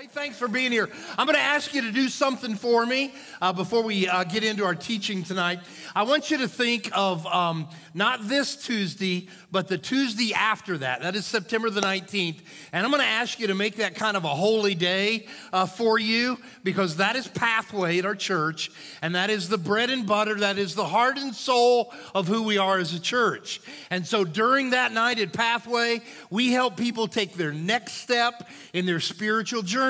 Hey, thanks for being here. I'm going to ask you to do something for me uh, before we uh, get into our teaching tonight. I want you to think of um, not this Tuesday, but the Tuesday after that. That is September the 19th. And I'm going to ask you to make that kind of a holy day uh, for you because that is Pathway at our church. And that is the bread and butter, that is the heart and soul of who we are as a church. And so during that night at Pathway, we help people take their next step in their spiritual journey.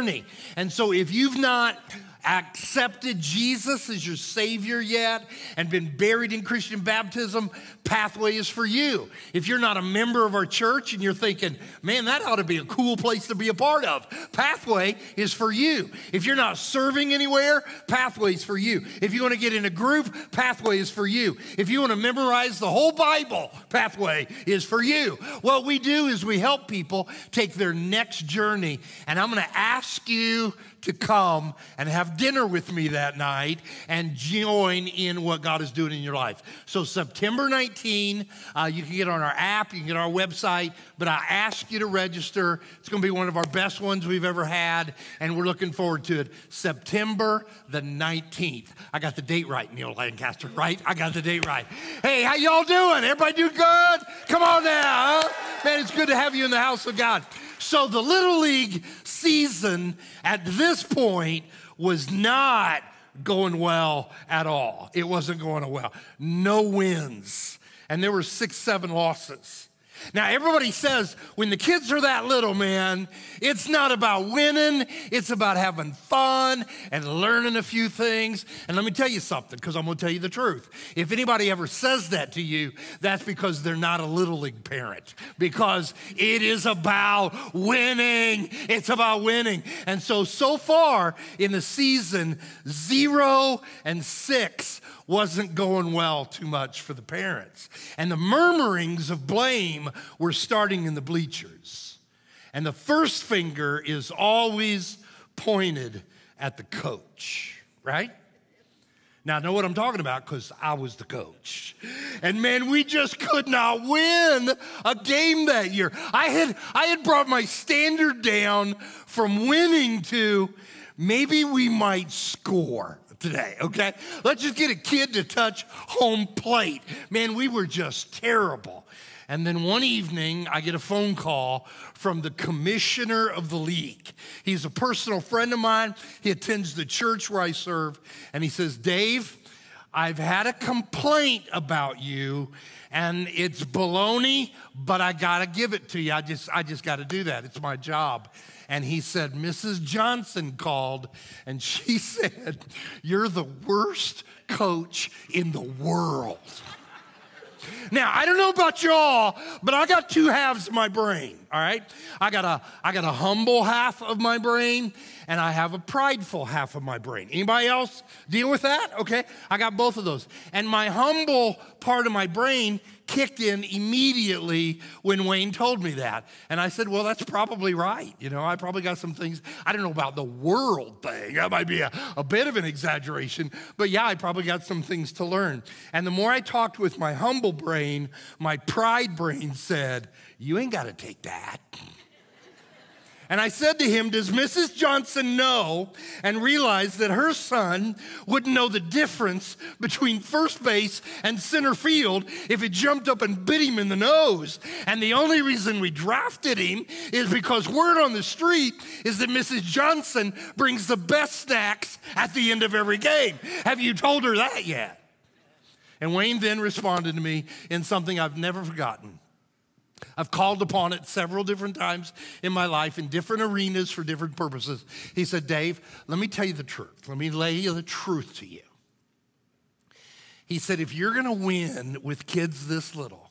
And so if you've not accepted Jesus as your Savior yet and been buried in Christian baptism, Pathway is for you. If you're not a member of our church and you're thinking, man, that ought to be a cool place to be a part of, Pathway is for you. If you're not serving anywhere, Pathway is for you. If you want to get in a group, Pathway is for you. If you want to memorize the whole Bible, Pathway is for you. What we do is we help people take their next journey. And I'm going to ask you to come and have dinner with me that night and join in what God is doing in your life. So, September 19, uh, you can get on our app, you can get on our website, but I ask you to register. It's going to be one of our best ones we've ever had, and we're looking forward to it. September the 19th. I got the date right, Neil Lancaster, right? I got the date right. Hey, how y'all doing? Everybody do good? Come on now. Huh? Man, it's good to have you in the house of God. So the Little League season at this point was not going well at all. It wasn't going well. No wins. And there were six, seven losses. Now, everybody says when the kids are that little, man, it's not about winning, it's about having fun and learning a few things. And let me tell you something, because I'm gonna tell you the truth. If anybody ever says that to you, that's because they're not a little league parent, because it is about winning. It's about winning. And so, so far in the season, zero and six wasn't going well too much for the parents. And the murmurings of blame were starting in the bleachers. And the first finger is always pointed at the coach, right? Now, I know what I'm talking about because I was the coach. And man, we just could not win a game that year. I had, I had brought my standard down from winning to maybe we might score today, okay? Let's just get a kid to touch home plate. Man, we were just terrible. And then one evening, I get a phone call from the commissioner of the league. He's a personal friend of mine. He attends the church where I serve. And he says, Dave, I've had a complaint about you and it's baloney, but I gotta give it to you. I just, I just gotta do that. It's my job and he said, Mrs. Johnson called, and she said, You're the worst coach in the world. Now, I don't know about y'all, but I got two halves of my brain, all right? I got a I got a humble half of my brain and I have a prideful half of my brain. Anybody else deal with that? Okay? I got both of those. And my humble part of my brain kicked in immediately when Wayne told me that. And I said, Well, that's probably right. You know, I probably got some things, I don't know about the world thing. That might be a, a bit of an exaggeration, but yeah, I probably got some things to learn. And the more I talked with my humble brain, my pride brain said, You ain't got to take that. And I said to him, Does Mrs. Johnson know and realize that her son wouldn't know the difference between first base and center field if it jumped up and bit him in the nose? And the only reason we drafted him is because word on the street is that Mrs. Johnson brings the best snacks at the end of every game. Have you told her that yet? And Wayne then responded to me in something I've never forgotten. I've called upon it several different times in my life in different arenas for different purposes. He said, Dave, let me tell you the truth. Let me lay the truth to you. He said, if you're going to win with kids this little,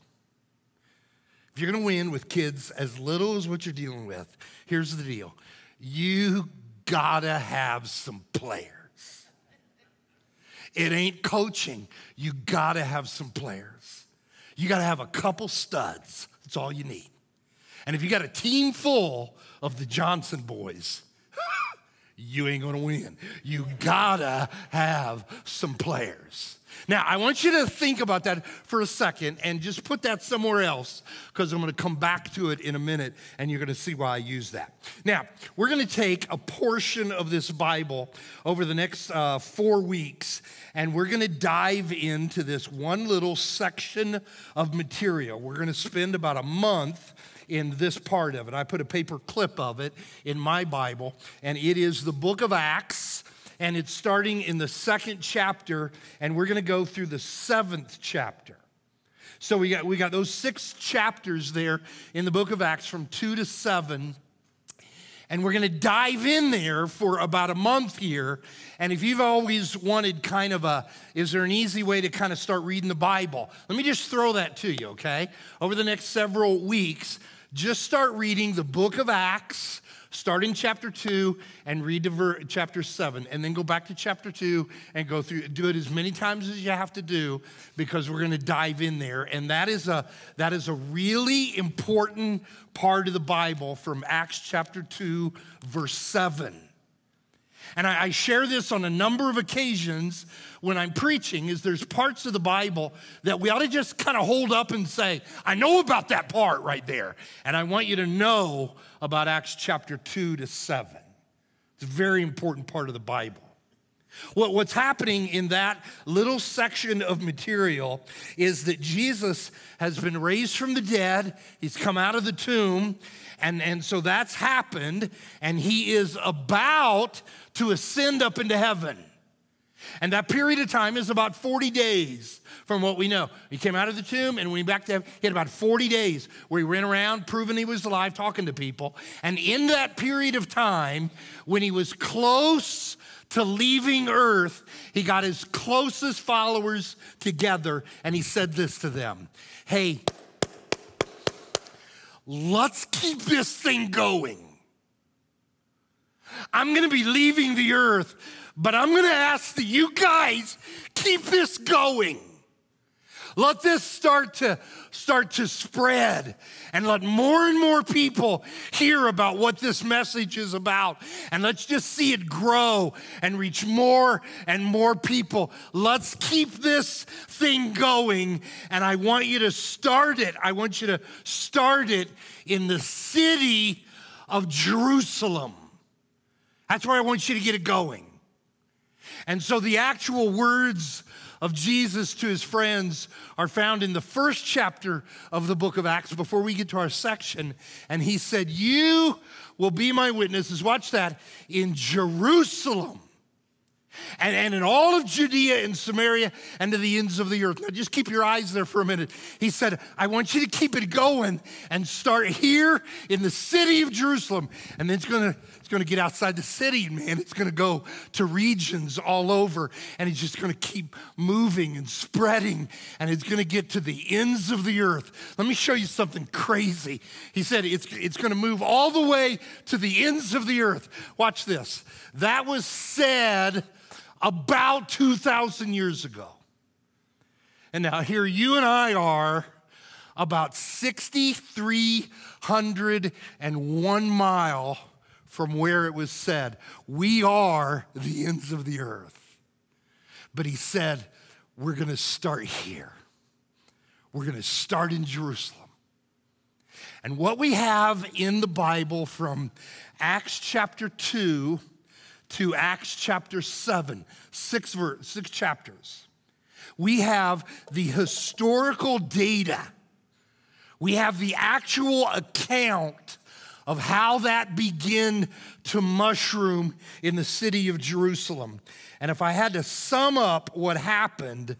if you're going to win with kids as little as what you're dealing with, here's the deal you got to have some players. It ain't coaching, you got to have some players. You got to have a couple studs that's all you need. And if you got a team full of the Johnson boys, you ain't gonna win. You gotta have some players. Now, I want you to think about that for a second and just put that somewhere else because I'm going to come back to it in a minute and you're going to see why I use that. Now, we're going to take a portion of this Bible over the next uh, four weeks and we're going to dive into this one little section of material. We're going to spend about a month in this part of it. I put a paper clip of it in my Bible, and it is the book of Acts and it's starting in the second chapter, and we're going to go through the seventh chapter. So we got, we got those six chapters there in the book of Acts from two to seven. And we're going to dive in there for about a month here. And if you've always wanted kind of a, is there an easy way to kind of start reading the Bible? Let me just throw that to you, okay? Over the next several weeks, just start reading the book of Acts Start in chapter 2 and read to ver- chapter 7, and then go back to chapter 2 and go through. Do it as many times as you have to do because we're going to dive in there. And that is, a, that is a really important part of the Bible from Acts chapter 2, verse 7. And I, I share this on a number of occasions when I'm preaching is there's parts of the Bible that we ought to just kind of hold up and say, I know about that part right there. And I want you to know about Acts chapter 2 to 7. It's a very important part of the Bible. What, what's happening in that little section of material is that Jesus has been raised from the dead, he's come out of the tomb, and, and so that's happened, and he is about to ascend up into heaven. And that period of time is about 40 days from what we know. He came out of the tomb and went back to heaven. He had about 40 days where he ran around proving he was alive, talking to people. And in that period of time, when he was close to leaving earth, he got his closest followers together and he said this to them Hey, let's keep this thing going. I'm gonna be leaving the earth but I'm gonna ask that you guys keep this going. Let this start to start to spread and let more and more people hear about what this message is about. And let's just see it grow and reach more and more people. Let's keep this thing going. And I want you to start it. I want you to start it in the city of Jerusalem. That's where I want you to get it going. And so the actual words of Jesus to his friends are found in the first chapter of the book of Acts before we get to our section. And he said, You will be my witnesses, watch that, in Jerusalem and, and in all of Judea and Samaria and to the ends of the earth. Now, just keep your eyes there for a minute. He said, I want you to keep it going and start here in the city of Jerusalem. And then it's going to going to get outside the city, man. It's going to go to regions all over. And it's just going to keep moving and spreading. And it's going to get to the ends of the earth. Let me show you something crazy. He said it's, it's going to move all the way to the ends of the earth. Watch this. That was said about 2,000 years ago. And now here you and I are about 6,301 mile from where it was said. We are the ends of the earth. But he said, we're going to start here. We're going to start in Jerusalem. And what we have in the Bible from Acts chapter 2 to Acts chapter 7, six, verse, six chapters, we have the historical data. We have the actual account of how that began to mushroom in the city of Jerusalem. And if I had to sum up what happened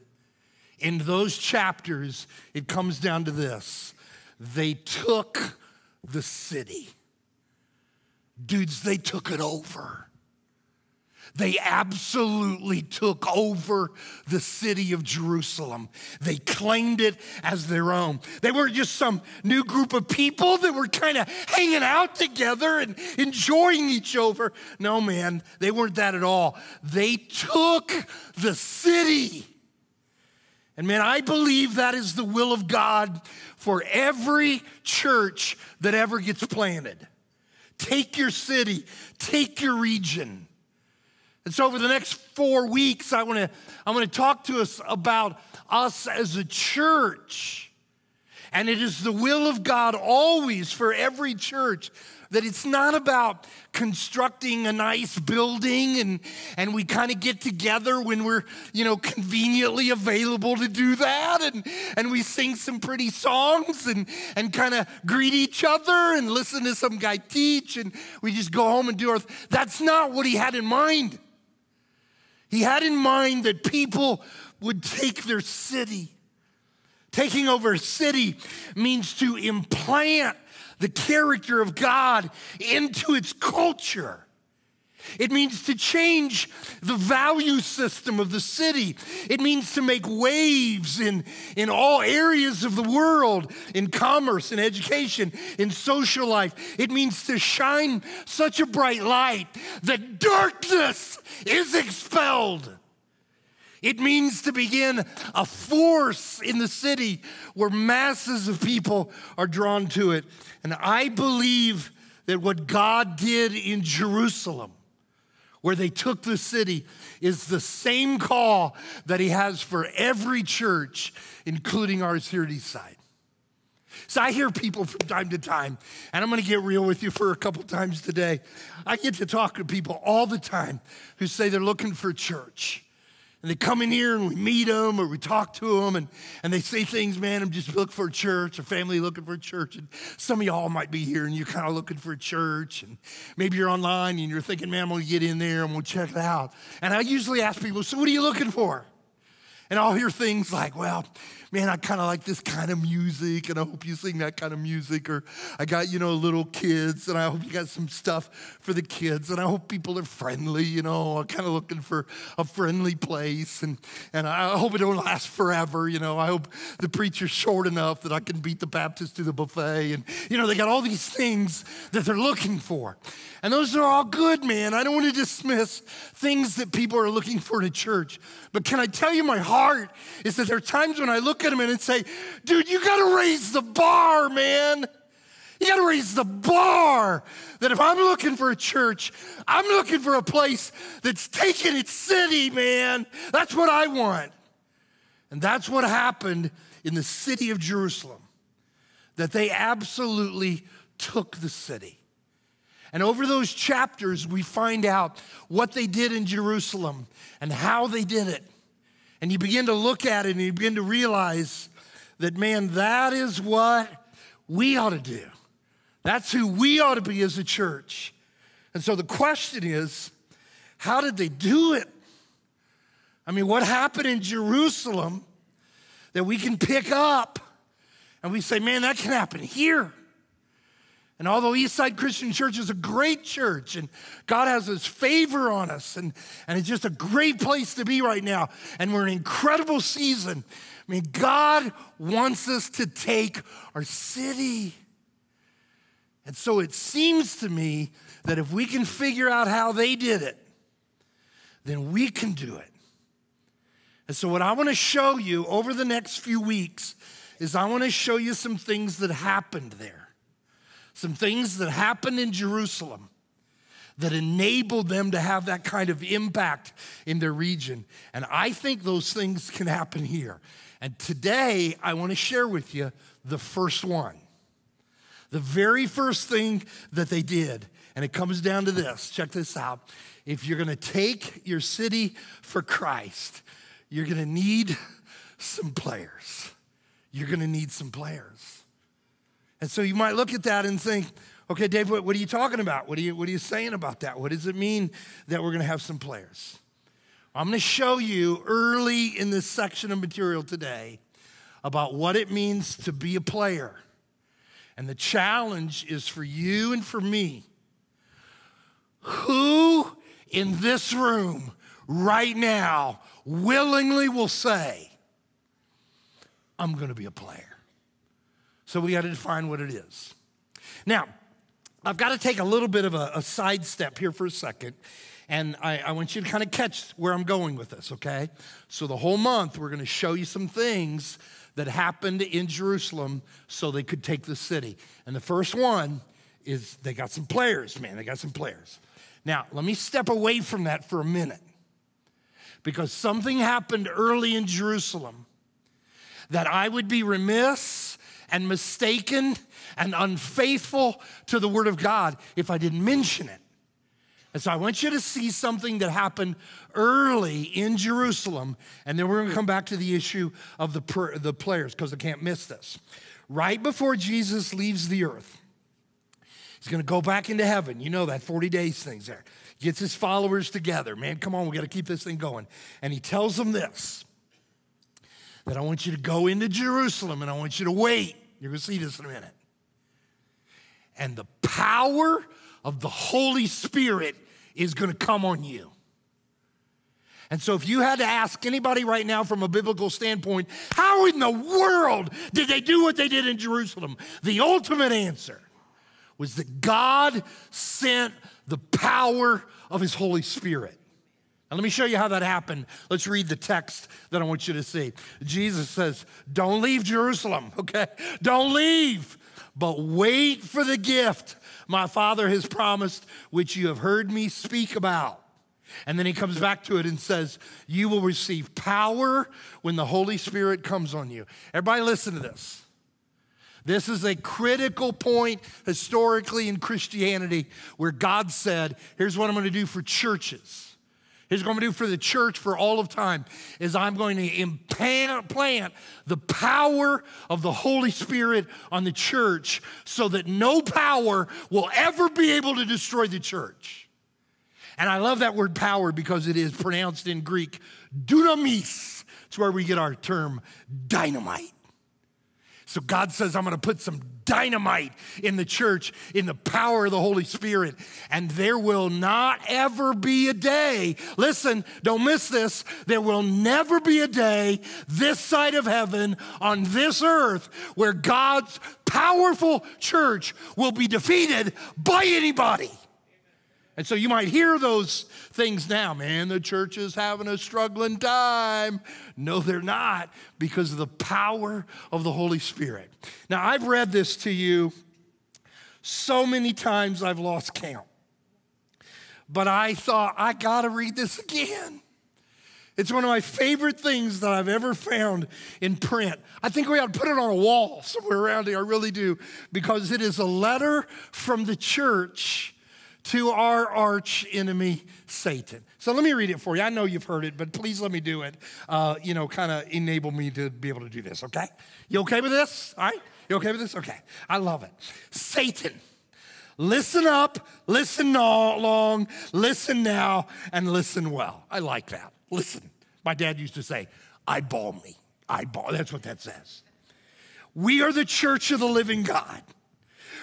in those chapters, it comes down to this they took the city. Dudes, they took it over. They absolutely took over the city of Jerusalem. They claimed it as their own. They weren't just some new group of people that were kind of hanging out together and enjoying each other. No, man, they weren't that at all. They took the city. And man, I believe that is the will of God for every church that ever gets planted. take your city, take your region. And so, over the next four weeks, I want to I want to talk to us about us as a church. And it is the will of God always for every church that it's not about constructing a nice building and, and we kind of get together when we're, you know, conveniently available to do that and, and we sing some pretty songs and, and kind of greet each other and listen to some guy teach and we just go home and do our, that's not what he had in mind. He had in mind that people would take their city. Taking over a city means to implant the character of God into its culture. It means to change the value system of the city. It means to make waves in, in all areas of the world, in commerce, in education, in social life. It means to shine such a bright light that darkness is expelled. It means to begin a force in the city where masses of people are drawn to it. And I believe that what God did in Jerusalem, where they took the city, is the same call that He has for every church, including ours here at Eastside. So I hear people from time to time, and I'm gonna get real with you for a couple times today. I get to talk to people all the time who say they're looking for church. And they come in here and we meet them or we talk to them and, and they say things, man, I'm just looking for a church, or family looking for a church. And some of y'all might be here and you're kind of looking for a church. And maybe you're online and you're thinking, man, I'm going to get in there and we'll check it out. And I usually ask people, so what are you looking for? And I'll hear things like, well, man, I kind of like this kind of music, and I hope you sing that kind of music. Or I got, you know, little kids, and I hope you got some stuff for the kids, and I hope people are friendly, you know. I'm kind of looking for a friendly place, and, and I hope it don't last forever, you know. I hope the preacher's short enough that I can beat the Baptist to the buffet. And, you know, they got all these things that they're looking for. And those are all good, man. I don't want to dismiss things that people are looking for in a church. But can I tell you, my heart is that there are times when I look at them and say, dude, you got to raise the bar, man. You got to raise the bar. That if I'm looking for a church, I'm looking for a place that's taking its city, man. That's what I want. And that's what happened in the city of Jerusalem, that they absolutely took the city. And over those chapters, we find out what they did in Jerusalem and how they did it. And you begin to look at it and you begin to realize that, man, that is what we ought to do. That's who we ought to be as a church. And so the question is how did they do it? I mean, what happened in Jerusalem that we can pick up and we say, man, that can happen here? And although Eastside Christian Church is a great church and God has his favor on us and, and it's just a great place to be right now, and we're in an incredible season, I mean, God wants us to take our city. And so it seems to me that if we can figure out how they did it, then we can do it. And so, what I want to show you over the next few weeks is I want to show you some things that happened there some things that happened in Jerusalem that enabled them to have that kind of impact in their region. And I think those things can happen here. And today, I want to share with you the first one. The very first thing that they did. And it comes down to this check this out. If you're going to take your city for Christ, you're going to need some players. You're going to need some players. And so you might look at that and think, okay, Dave, what, what are you talking about? What are you, what are you saying about that? What does it mean that we're going to have some players? I'm going to show you early in this section of material today about what it means to be a player. And the challenge is for you and for me. Who in this room right now willingly will say, I'm going to be a player? So we got to define what it is. Now, I've got to take a little bit of a, a sidestep here for a second. And I, I, want you to kind of catch where I'm going with this, okay? So, the whole month, we're going to show you some things that happened in Jerusalem so they could take the city. And the first one is they got some players, man. They got some players. Now, let me step away from that for a minute because something happened early in Jerusalem that I would be remiss and mistaken and unfaithful to the Word of God if I didn't mention it. And so I want you to see something that happened early in Jerusalem, and then we're going to come back to the issue of the, the players because I can't miss this. Right before Jesus leaves the earth, he's going to go back into heaven. You know that 40 days thing's there. Gets his followers together. Man, come on, we got to keep this thing going. And he tells them this that I want you to go into Jerusalem and I want you to wait. You're going to see this in a minute. And the power of the Holy Spirit is going to come on you. And so, if you had to ask anybody right now from a biblical standpoint, how in the world did they do what they did in Jerusalem? The ultimate answer was that God sent the power of His Holy Spirit. Now, let me show you how that happened. Let's read the text that I want you to see. Jesus says, Don't leave Jerusalem, okay? Don't leave, but wait for the gift my Father has promised, which you have heard me speak about. And then he comes back to it and says, You will receive power when the Holy Spirit comes on you. Everybody, listen to this. This is a critical point historically in Christianity where God said, Here's what I'm going to do for churches. Here's going to do for the church for all of time is I'm going to implant the power of the Holy Spirit on the church so that no power will ever be able to destroy the church. And I love that word power because it is pronounced in Greek dunamis. It's where we get our term dynamite. So God says, I'm going to put some dynamite in the church in the power of the Holy Spirit. And there will not ever be a day, listen, don't miss this, there will never be a day this side of heaven on this earth where God's powerful church will be defeated by anybody. And so you might hear those things now, man, the church is having a struggling time. No, they're not because of the power of the Holy Spirit. Now, I've read this to you so many times I've lost count. But I thought, I gotta read this again. It's one of my favorite things that I've ever found in print. I think we ought to put it on a wall somewhere around here. I really do, because it is a letter from the church to our arch enemy, Satan. So let me read it for you. I know you've heard it, but please let me do it. Uh, you know, kind of enable me to be able to do this, okay? You okay with this? All right? You okay with this? Okay. I love it. Satan. Listen up, listen long, listen now, and listen well. I like that. Listen. My dad used to say, eyeball me. Eyeball. That's what that says. We are the church of the living God.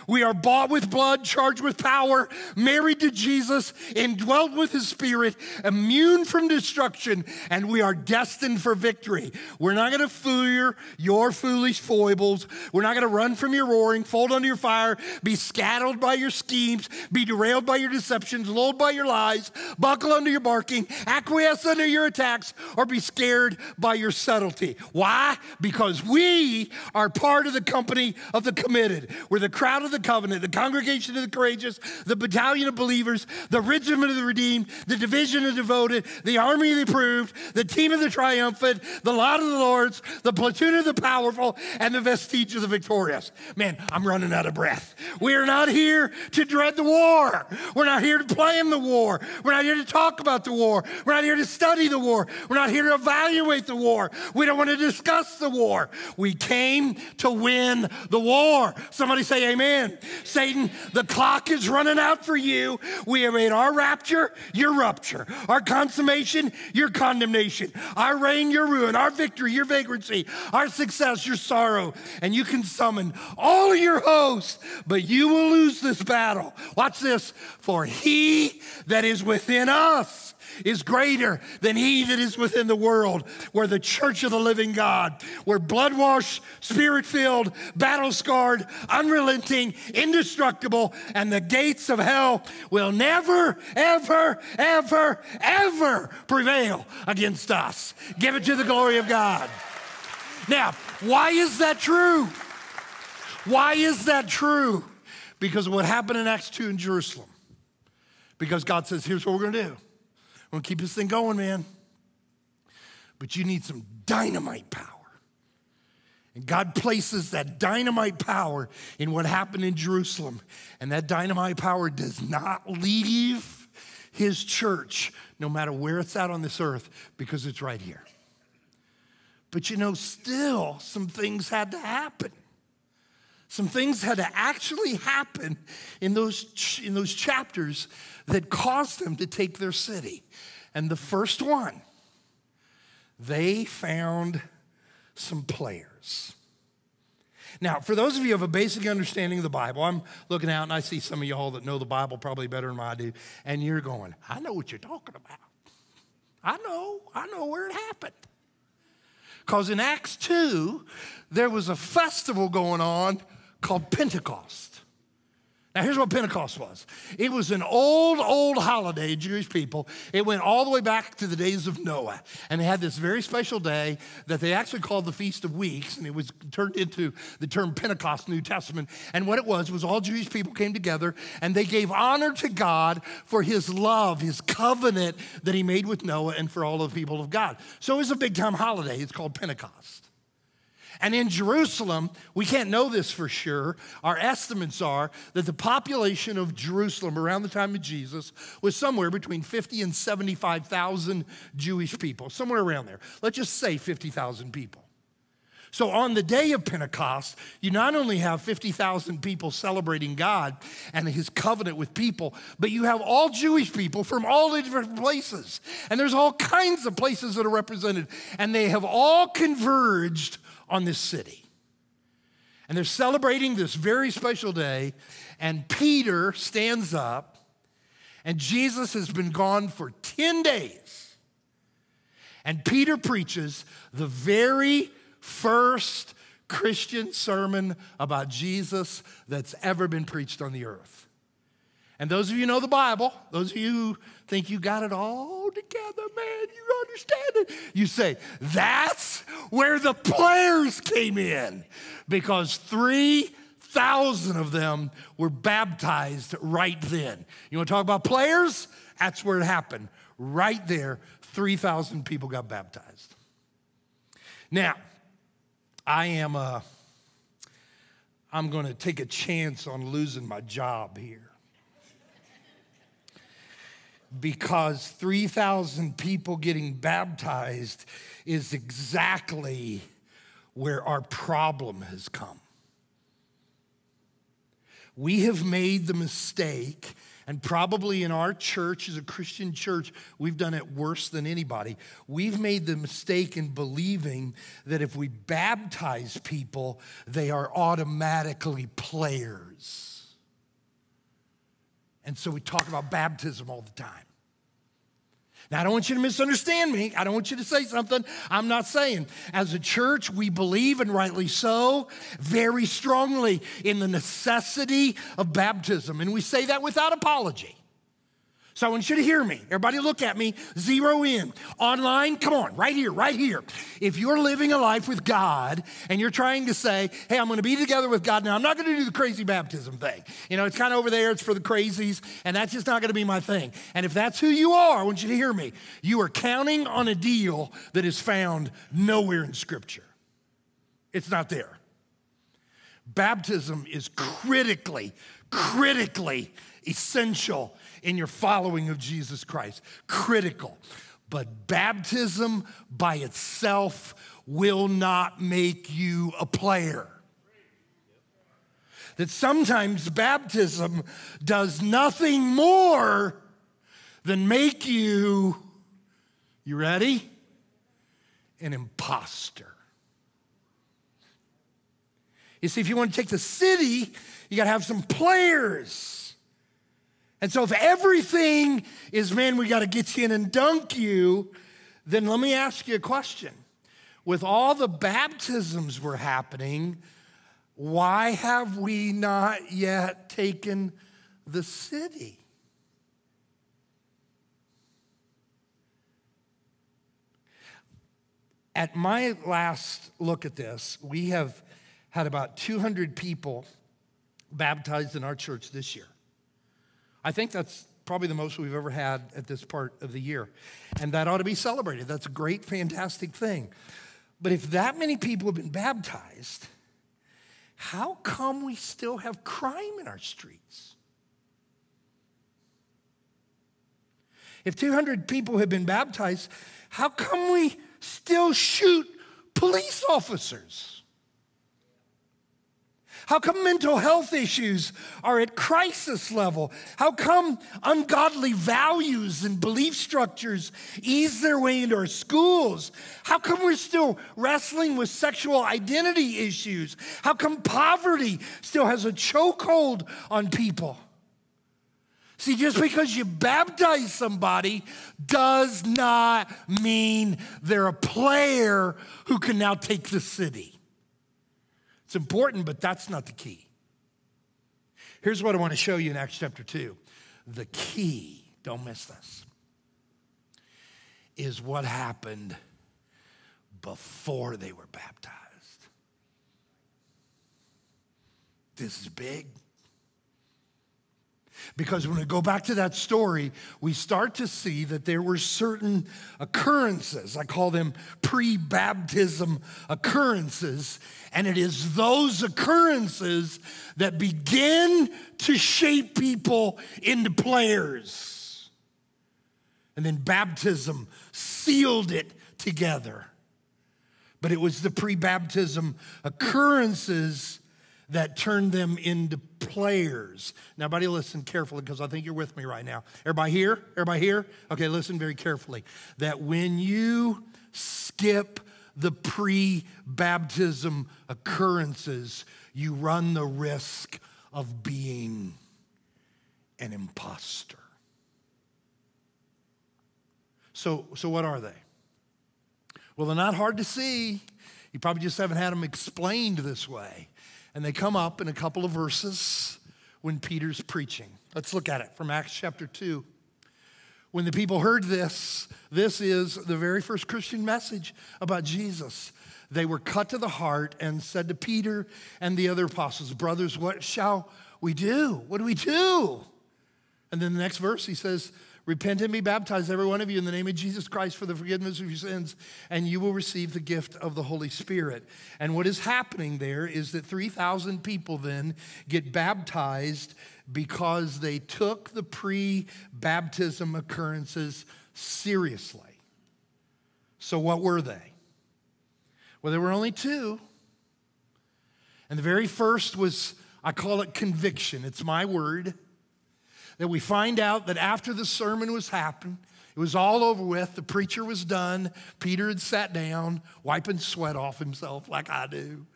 We are bought with blood, charged with power, married to Jesus, indwelt with his spirit, immune from destruction, and we are destined for victory. We're not going to fear your foolish foibles. We're not going to run from your roaring, fold under your fire, be scattered by your schemes, be derailed by your deceptions, lulled by your lies, buckle under your barking, acquiesce under your attacks, or be scared by your subtlety. Why? Because we are part of the company of the committed. We're the crowd of the the covenant, the congregation of the courageous, the battalion of believers, the regiment of the redeemed, the division of the devoted, the army of the approved, the team of the triumphant, the lot of the lords, the platoon of the powerful, and the vestige of the victorious. Man, I'm running out of breath. We are not here to dread the war. We're not here to plan the war. We're not here to talk about the war. We're not here to study the war. We're not here to evaluate the war. We don't want to discuss the war. We came to win the war. Somebody say amen. Satan, the clock is running out for you. We have made our rapture your rupture, our consummation your condemnation, our reign your ruin, our victory your vagrancy, our success your sorrow. And you can summon all your hosts, but you will lose this battle. Watch this. For he that is within us is greater than he that is within the world. We're the church of the living God. We're blood washed, spirit filled, battle scarred, unrelenting, indestructible, and the gates of hell will never, ever, ever, ever prevail against us. Give it to the glory of God. Now, why is that true? Why is that true? because of what happened in Acts 2 in Jerusalem. Because God says, here's what we're gonna do. Gonna keep this thing going, man. But you need some dynamite power. And God places that dynamite power in what happened in Jerusalem. And that dynamite power does not leave his church, no matter where it's at on this earth, because it's right here. But you know, still, some things had to happen. Some things had to actually happen in those, in those chapters that caused them to take their city. And the first one, they found some players. Now, for those of you who have a basic understanding of the Bible, I'm looking out and I see some of y'all that know the Bible probably better than I do, and you're going, I know what you're talking about. I know, I know where it happened. Because in Acts 2, there was a festival going on called Pentecost. Now, here's what Pentecost was it was an old, old holiday, Jewish people. It went all the way back to the days of Noah. And they had this very special day that they actually called the Feast of Weeks, and it was turned into the term Pentecost, New Testament. And what it was was all Jewish people came together and they gave honor to God for his love, his covenant that he made with Noah and for all the people of God. So it was a big time holiday. It's called Pentecost. And in Jerusalem, we can't know this for sure. Our estimates are that the population of Jerusalem around the time of Jesus was somewhere between 50 and 75,000 Jewish people, somewhere around there. Let's just say 50,000 people. So on the day of Pentecost, you not only have 50,000 people celebrating God and his covenant with people, but you have all Jewish people from all different places. And there's all kinds of places that are represented. And they have all converged on this city. And they're celebrating this very special day, and Peter stands up, and Jesus has been gone for 10 days. And Peter preaches the very first Christian sermon about Jesus that's ever been preached on the earth. And those of you know the Bible, those of you who think you got it all together, man, you understand it. You say, that's where the players came in because 3,000 of them were baptized right then. You want to talk about players? That's where it happened. Right there, 3,000 people got baptized. Now, I am a, uh, I'm going to take a chance on losing my job here because 3,000 people getting baptized is exactly where our problem has come. We have made the mistake, and probably in our church, as a Christian church, we've done it worse than anybody. We've made the mistake in believing that if we baptize people, they are automatically players. And so we talk about baptism all the time. Now, I don't want you to misunderstand me. I don't want you to say something I'm not saying. As a church, we believe, and rightly so, very strongly in the necessity of baptism. And we say that without apology. So I want you to hear me. Everybody look at me, zero in. Online, come on, right here, right here. If you're living a life with God and you're trying to say, hey, I'm to be together with God now, I'm not to do the crazy baptism thing. You know, it's kind of over there, it's for the crazies, and that's just not to be my thing. And if that's who you are, I want you to hear me. You are counting on a deal that is found nowhere in Scripture, it's not there. Baptism is critically, critically essential in your following of Jesus Christ. Critical. But baptism by itself will not make you a player. That sometimes baptism does nothing more than make you, you ready? An imposter. You see, if you want to take the city, you got to have some players. And so, if everything is, man, we got to get you in and dunk you, then let me ask you a question. With all the baptisms were happening, why have we not yet taken the city? At my last look at this, we have had about 200 people baptized in our church this year. I think that's probably the most we've ever had at this part of the year. And that ought to be celebrated. That's a great, fantastic thing. But if that many people have been baptized, how come we still have crime in our streets? If 200 people have been baptized, how come we still shoot police officers? How come mental health issues are at crisis level? How come ungodly values and belief structures ease their way into our schools? How come we're still wrestling with sexual identity issues? How come poverty still has a chokehold on people? See, just because you baptize somebody does not mean they're a player who can now take the city. Important, but that's not the key. Here's what I want to show you in Acts chapter 2. The key, don't miss this, is what happened before they were baptized. This is big. Because when we go back to that story, we start to see that there were certain occurrences. I call them pre baptism occurrences. And it is those occurrences that begin to shape people into players. And then baptism sealed it together. But it was the pre baptism occurrences that turned them into players. Now, everybody listen carefully because I think you're with me right now. Everybody here? Everybody here? Okay, listen very carefully. That when you skip the pre baptism occurrences, you run the risk of being an impostor. So, so what are they? Well, they're not hard to see. You probably just haven't had them explained this way. And they come up in a couple of verses when Peter's preaching. Let's look at it from Acts chapter 2. When the people heard this, this is the very first Christian message about Jesus. They were cut to the heart and said to Peter and the other apostles, Brothers, what shall we do? What do we do? And then the next verse, he says, Repent and be baptized, every one of you, in the name of Jesus Christ for the forgiveness of your sins, and you will receive the gift of the Holy Spirit. And what is happening there is that 3,000 people then get baptized because they took the pre baptism occurrences seriously. So, what were they? Well, there were only two. And the very first was, I call it conviction. It's my word that we find out that after the sermon was happened, it was all over with. The preacher was done. Peter had sat down, wiping sweat off himself like I do.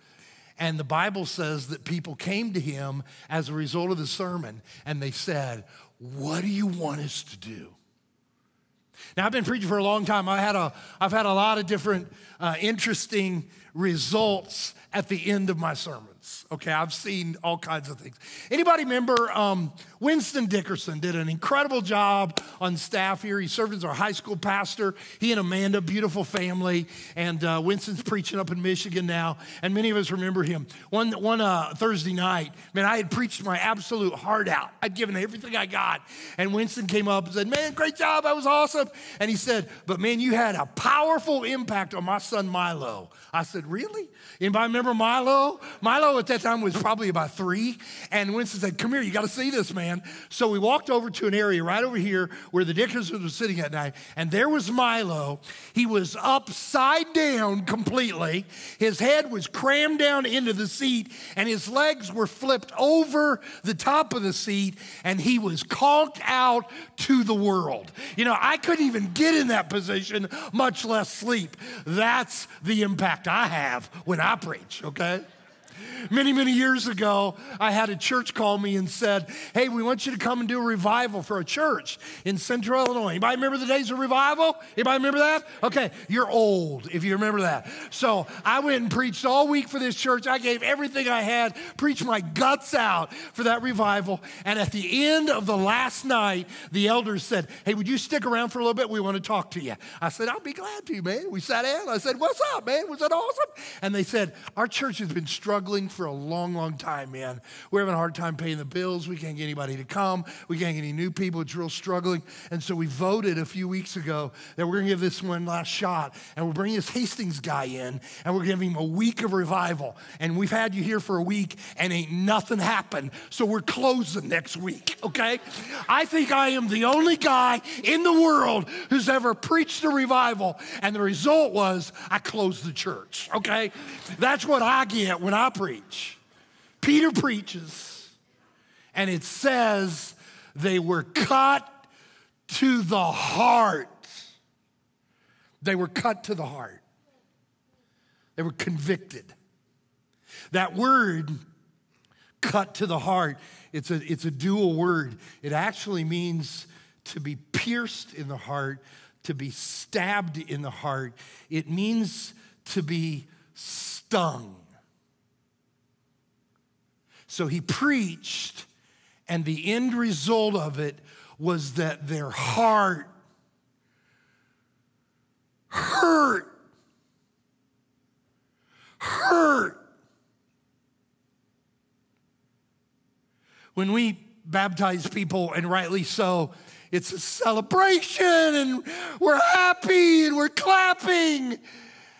And the Bible says that people came to him as a result of the sermon and they said, What do you want us to do? Now, I've been preaching for a long time. I had a, I've had a lot of different uh, interesting results at the end of my sermons. Okay, I've seen all kinds of things. Anybody remember um, Winston Dickerson did an incredible job on staff here. He served as our high school pastor. He and Amanda, beautiful family, and uh, Winston's preaching up in Michigan now. And many of us remember him. One one uh, Thursday night, man, I had preached my absolute heart out. I'd given everything I got, and Winston came up and said, "Man, great job! That was awesome." And he said, "But man, you had a powerful impact on my son Milo." I said, "Really?" Anybody remember Milo? Milo at that time was probably about three. And Winston said, Come here, you got to see this, man. So we walked over to an area right over here where the Dickersons was sitting at night. And there was Milo. He was upside down completely. His head was crammed down into the seat, and his legs were flipped over the top of the seat, and he was conked out to the world. You know, I couldn't even get in that position, much less sleep. That's the impact I have when I preach, okay? Many, many years ago, I had a church call me and said, Hey, we want you to come and do a revival for a church in central Illinois. Anybody remember the days of revival? Anybody remember that? Okay, you're old if you remember that. So I went and preached all week for this church. I gave everything I had, preached my guts out for that revival. And at the end of the last night, the elders said, Hey, would you stick around for a little bit? We want to talk to you. I said, I'll be glad to, man. We sat down. I said, What's up, man? Was that awesome? And they said, Our church has been struggling struggling for a long, long time, man. We're having a hard time paying the bills. We can't get anybody to come. We can't get any new people. It's real struggling. And so we voted a few weeks ago that we're going to give this one last shot. And we're bringing this Hastings guy in, and we're giving him a week of revival. And we've had you here for a week, and ain't nothing happened. So we're closing next week, okay? I think I am the only guy in the world who's ever preached a revival. And the result was I closed the church, okay? That's what I get when I preach. Peter preaches, and it says they were cut to the heart. They were cut to the heart. They were convicted. That word, cut to the heart, it's a, it's a dual word. It actually means to be pierced in the heart, to be stabbed in the heart. It means to be stung. So he preached, and the end result of it was that their heart hurt. Hurt. When we baptize people, and rightly so, it's a celebration and we're happy and we're clapping.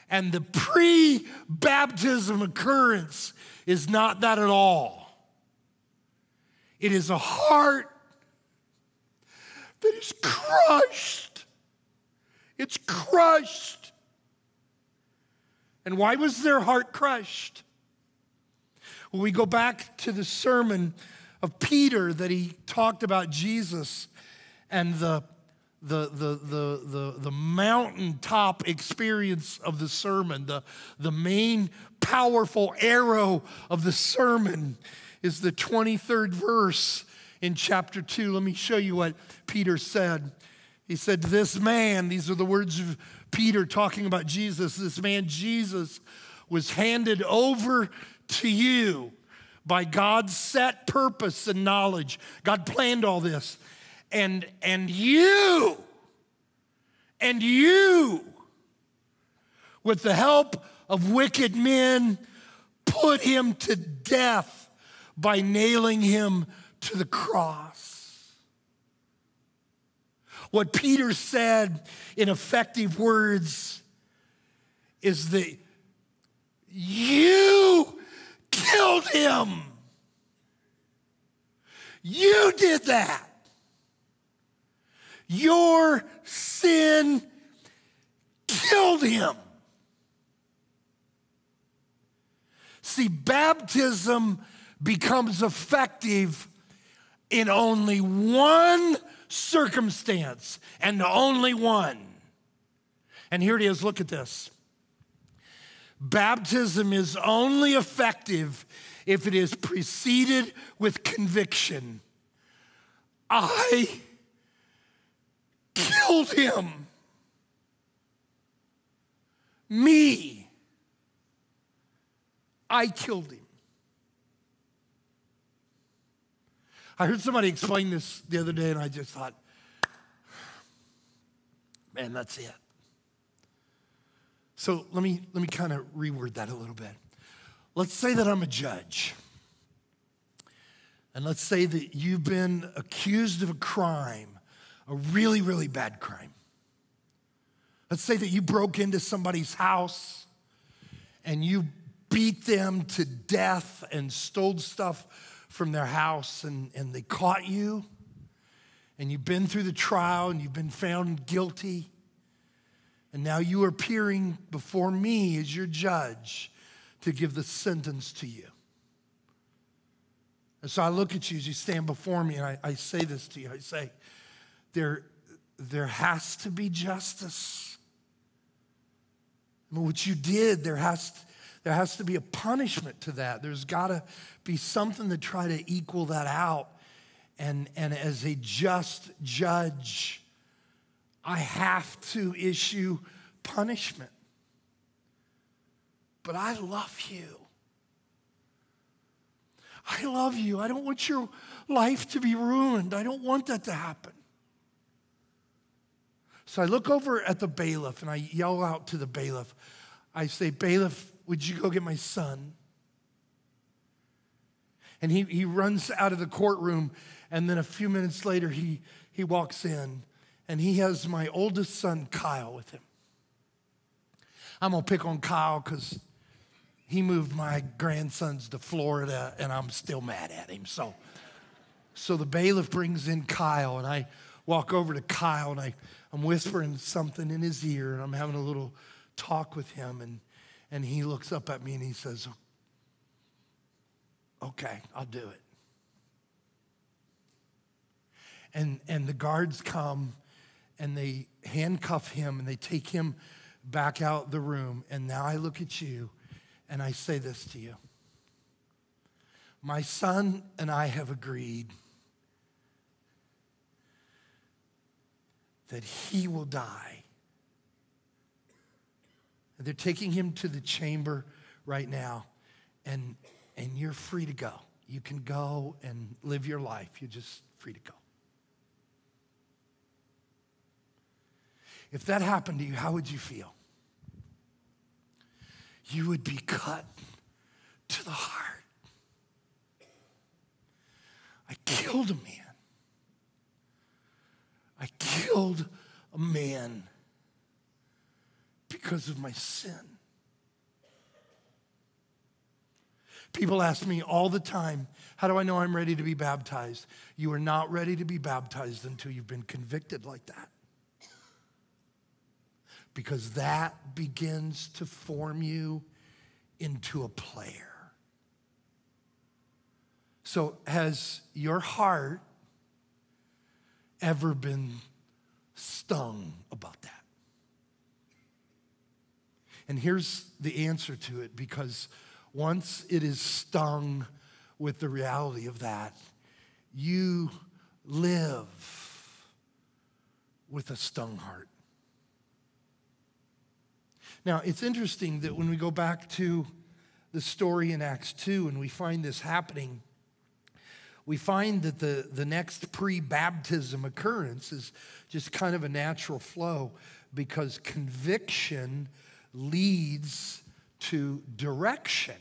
And the pre baptism occurrence is not that at all. It is a heart that is crushed. It's crushed. And why was their heart crushed? Well, we go back to the sermon of Peter that he talked about Jesus and the, the, the, the, the, the mountaintop experience of the sermon, the, the main powerful arrow of the sermon is the 23rd verse in chapter 2. Let me show you what Peter said. He said, This man, these are the words of Peter talking about Jesus, this man Jesus was handed over to you by God's set purpose and knowledge. God planned all this and and you and you with the help of wicked men put him to death by nailing him to the cross. What Peter said in effective words is that you killed him. You did that. Your sin killed him. See, baptism becomes effective in only one circumstance and only one. And here it is look at this. Baptism is only effective if it is preceded with conviction. I killed him. Me. I killed him. I heard somebody explain this the other day, and I just thought, man, that's it. So let me, let me kind of reword that a little bit. Let's say that I'm a judge. And let's say that you've been accused of a crime a really, really bad crime. Let's say that you broke into somebody's house and you beat them to death and stole stuff from their house and, and they caught you and you've been through the trial and you've been found guilty. And now you are appearing before me as your judge to give the sentence to you. And so I look at you as you stand before me and I, I say this to you. I say, there, there has to be justice. what you did, there has, there has to be a punishment to that. There's got to be something to try to equal that out. And, and as a just judge, I have to issue punishment. But I love you. I love you. I don't want your life to be ruined. I don't want that to happen. So I look over at the bailiff and I yell out to the bailiff. I say, Bailiff, would you go get my son? And he, he runs out of the courtroom, and then a few minutes later, he, he walks in, and he has my oldest son, Kyle, with him. I'm gonna pick on Kyle because he moved my grandsons to Florida, and I'm still mad at him. So, so the bailiff brings in Kyle, and I walk over to Kyle, and I, I'm whispering something in his ear, and I'm having a little talk with him, and, and he looks up at me and he says, Okay, I'll do it. And, and the guards come and they handcuff him and they take him back out the room. And now I look at you and I say this to you My son and I have agreed that he will die. They're taking him to the chamber right now, and, and you're free to go. You can go and live your life. You're just free to go. If that happened to you, how would you feel? You would be cut to the heart. I killed a man. I killed a man because of my sin. People ask me all the time, How do I know I'm ready to be baptized? You are not ready to be baptized until you've been convicted like that. Because that begins to form you into a player. So, has your heart ever been stung about that? And here's the answer to it because once it is stung with the reality of that, you live with a stung heart. Now, it's interesting that when we go back to the story in Acts 2 and we find this happening, we find that the, the next pre baptism occurrence is just kind of a natural flow because conviction leads to direction.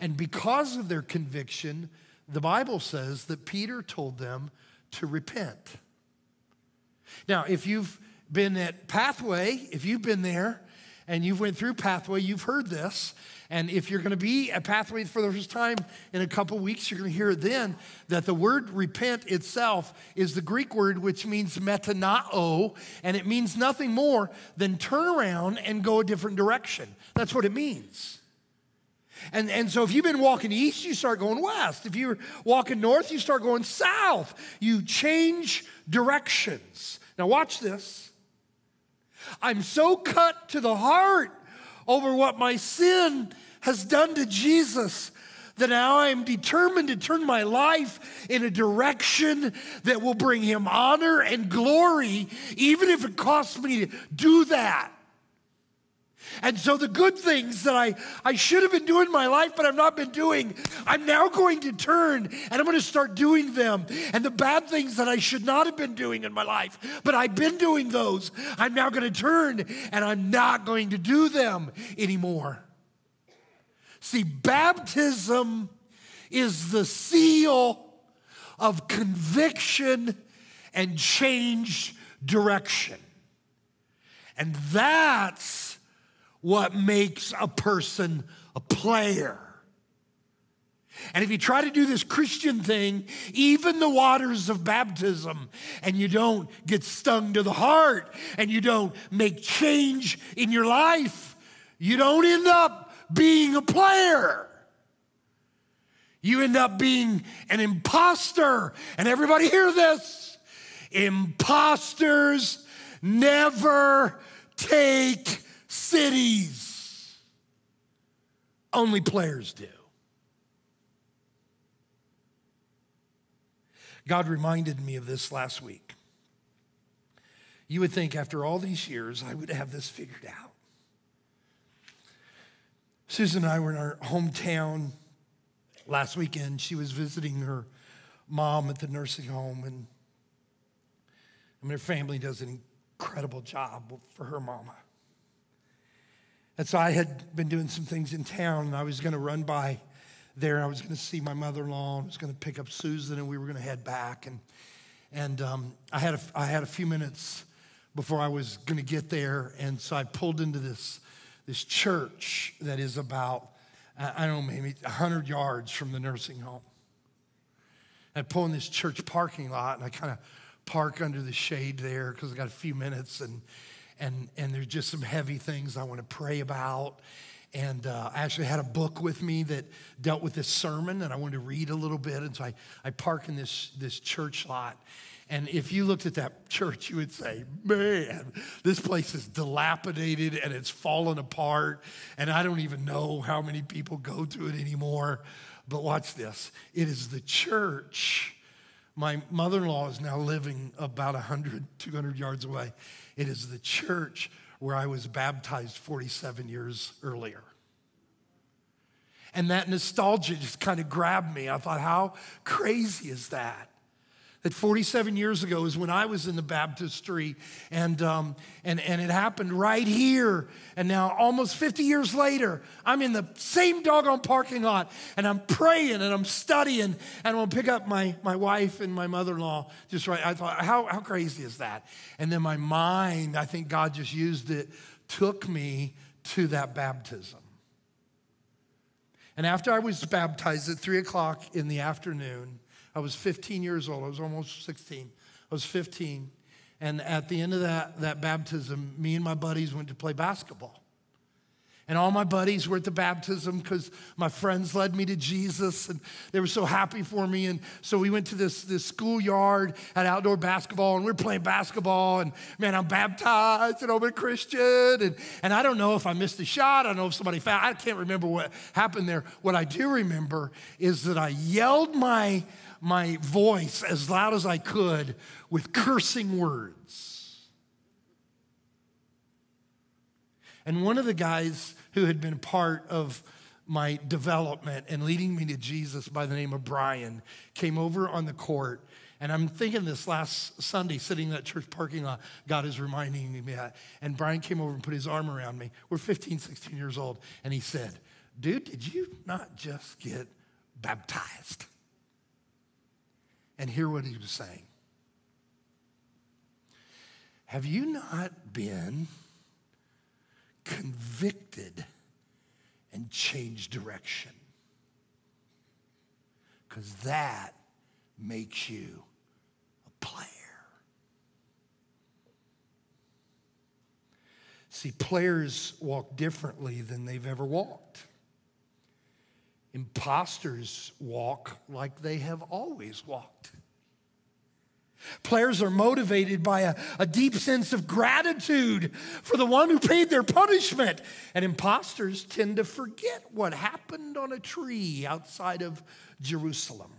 And because of their conviction, the Bible says that Peter told them to repent. Now, if you've been at Pathway, if you've been there and you've went through Pathway, you've heard this. And if you're going to be at Pathway for the first time in a couple weeks, you're going to hear it then that the word repent itself is the Greek word which means metanao, and it means nothing more than turn around and go a different direction. That's what it means. And, and so if you've been walking east, you start going west. If you're walking north, you start going south. You change directions. Now, watch this. I'm so cut to the heart over what my sin has done to Jesus that now I am determined to turn my life in a direction that will bring him honor and glory, even if it costs me to do that. And so the good things that I, I should have been doing in my life, but I've not been doing, I'm now going to turn and I'm going to start doing them. And the bad things that I should not have been doing in my life, but I've been doing those, I'm now going to turn and I'm not going to do them anymore. See, baptism is the seal of conviction and change direction. And that's what makes a person a player. And if you try to do this Christian thing, even the waters of baptism, and you don't get stung to the heart and you don't make change in your life, you don't end up being a player. You end up being an imposter. And everybody hear this imposters never take cities. Only players do. God reminded me of this last week. You would think after all these years, I would have this figured out. Susan and I were in our hometown last weekend. She was visiting her mom at the nursing home, and I mean, her family does an incredible job for her mama. And so I had been doing some things in town, and I was going to run by there. I was going to see my mother in law. I was going to pick up Susan, and we were going to head back. And, and um, I, had a, I had a few minutes before I was going to get there. And so I pulled into this, this church that is about, I don't know, maybe 100 yards from the nursing home. I pull in this church parking lot, and I kind of park under the shade there because I got a few minutes, and, and, and there's just some heavy things I want to pray about. And uh, I actually had a book with me that dealt with this sermon, and I wanted to read a little bit. And so I, I park in this, this church lot. And if you looked at that church, you would say, man, this place is dilapidated and it's fallen apart. And I don't even know how many people go to it anymore. But watch this it is the church. My mother in law is now living about 100, 200 yards away. It is the church where I was baptized 47 years earlier. And that nostalgia just kind of grabbed me. I thought, how crazy is that? That 47 years ago is when I was in the baptistry, and, um, and, and it happened right here. And now, almost 50 years later, I'm in the same doggone parking lot, and I'm praying and I'm studying, and I'm gonna pick up my, my wife and my mother in law just right. I thought, how, how crazy is that? And then my mind, I think God just used it, took me to that baptism. And after I was baptized at three o'clock in the afternoon, I was 15 years old. I was almost 16. I was 15. And at the end of that, that baptism, me and my buddies went to play basketball. And all my buddies were at the baptism because my friends led me to Jesus and they were so happy for me. And so we went to this, this schoolyard at outdoor basketball and we are playing basketball. And man, I'm baptized and I'm a Christian. And, and I don't know if I missed a shot. I don't know if somebody found, I can't remember what happened there. What I do remember is that I yelled my, my voice as loud as I could with cursing words. And one of the guys who had been part of my development and leading me to Jesus by the name of Brian came over on the court. And I'm thinking this last Sunday, sitting in that church parking lot, God is reminding me that. And Brian came over and put his arm around me. We're 15, 16 years old. And he said, Dude, did you not just get baptized? And hear what he was saying. Have you not been convicted and changed direction? Because that makes you a player. See, players walk differently than they've ever walked. Imposters walk like they have always walked. Players are motivated by a, a, deep sense of gratitude for the one who paid their punishment. And imposters tend to forget what happened on a tree outside of Jerusalem.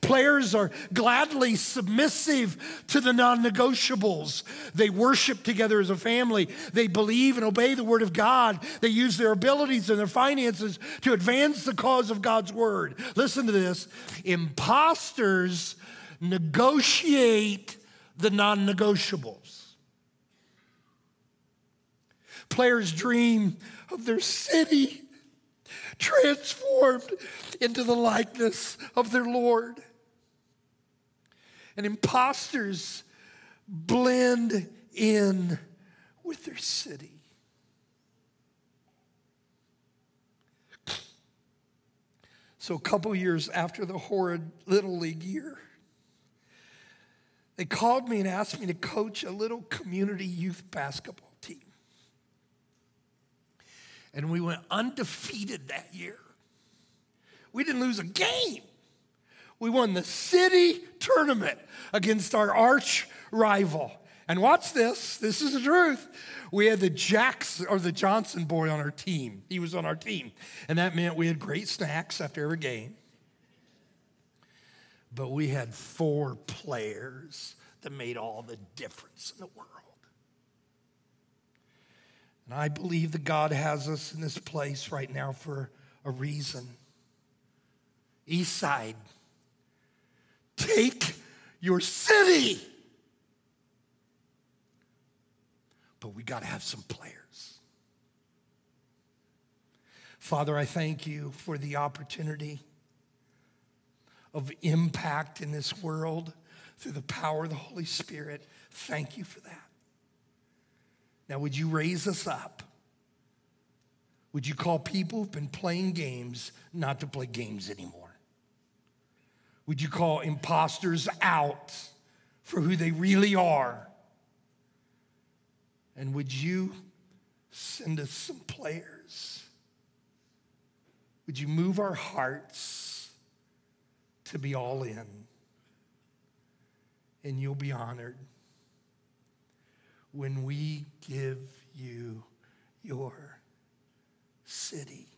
Players are gladly submissive to the non negotiables. They worship together as a family. They believe and obey the word of God. They use their abilities and their finances to advance the cause of God's word. Listen to this imposters negotiate the non negotiables. Players dream of their city transformed into the likeness of their Lord. And imposters blend in with their city. So, a couple years after the horrid Little League year, they called me and asked me to coach a little community youth basketball and we went undefeated that year. We didn't lose a game. We won the city tournament against our arch rival. And watch this, this is the truth. We had the Jackson or the Johnson boy on our team. He was on our team. And that meant we had great snacks after every game. But we had four players that made all the difference in the world. And I believe that God has us in this place right now for a reason. East Side, take your city. But we got to have some players. Father, I thank you for the opportunity of impact in this world through the power of the Holy Spirit. Thank you for that. Now, would you raise us up? Would you call people who've been playing games not to play games anymore? Would you call imposters out for who they really are? And would you send us some players? Would you move our hearts to be all in? And you'll be honored when we give you your city.